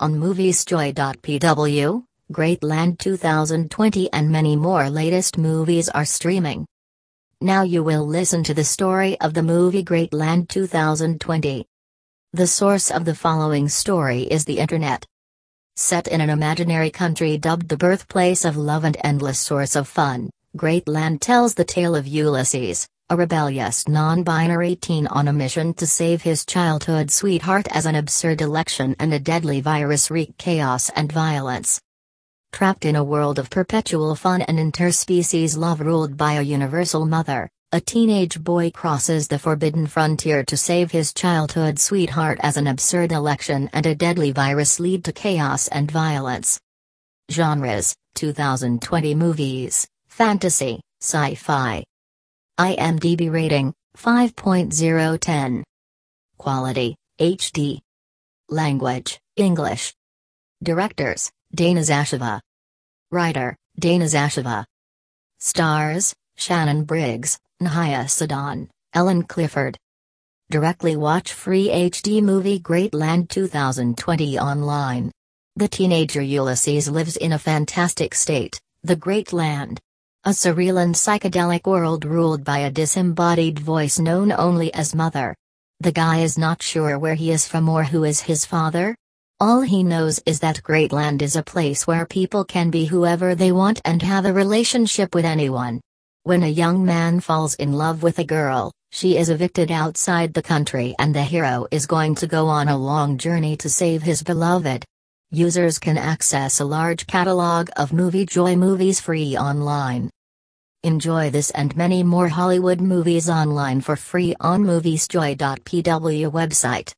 On moviesjoy.pw, Greatland 2020 and many more latest movies are streaming. Now you will listen to the story of the movie Greatland 2020. The source of the following story is the internet. Set in an imaginary country dubbed the birthplace of love and endless source of fun, Greatland tells the tale of Ulysses, a rebellious non-binary teen on a mission to save his childhood sweetheart as an absurd election and a deadly virus wreak chaos and violence. Trapped in a world of perpetual fun and interspecies love ruled by a universal mother, a teenage boy crosses the forbidden frontier to save his childhood sweetheart as an absurd election and a deadly virus lead to chaos and violence. Genres 2020 movies, fantasy, sci fi. IMDb rating 5.010. Quality HD. Language English. Directors Dana Zasheva. Writer, Dana Zasheva. Stars, Shannon Briggs, Nahaya Sadan, Ellen Clifford. Directly watch free HD movie Greatland 2020 online. The teenager Ulysses lives in a fantastic state, the Great Land. A surreal and psychedelic world ruled by a disembodied voice known only as Mother. The guy is not sure where he is from or who is his father, all he knows is that Greatland is a place where people can be whoever they want and have a relationship with anyone. When a young man falls in love with a girl, she is evicted outside the country and the hero is going to go on a long journey to save his beloved. Users can access a large catalog of Movie Joy movies free online. Enjoy this and many more Hollywood movies online for free on moviesjoy.pw website.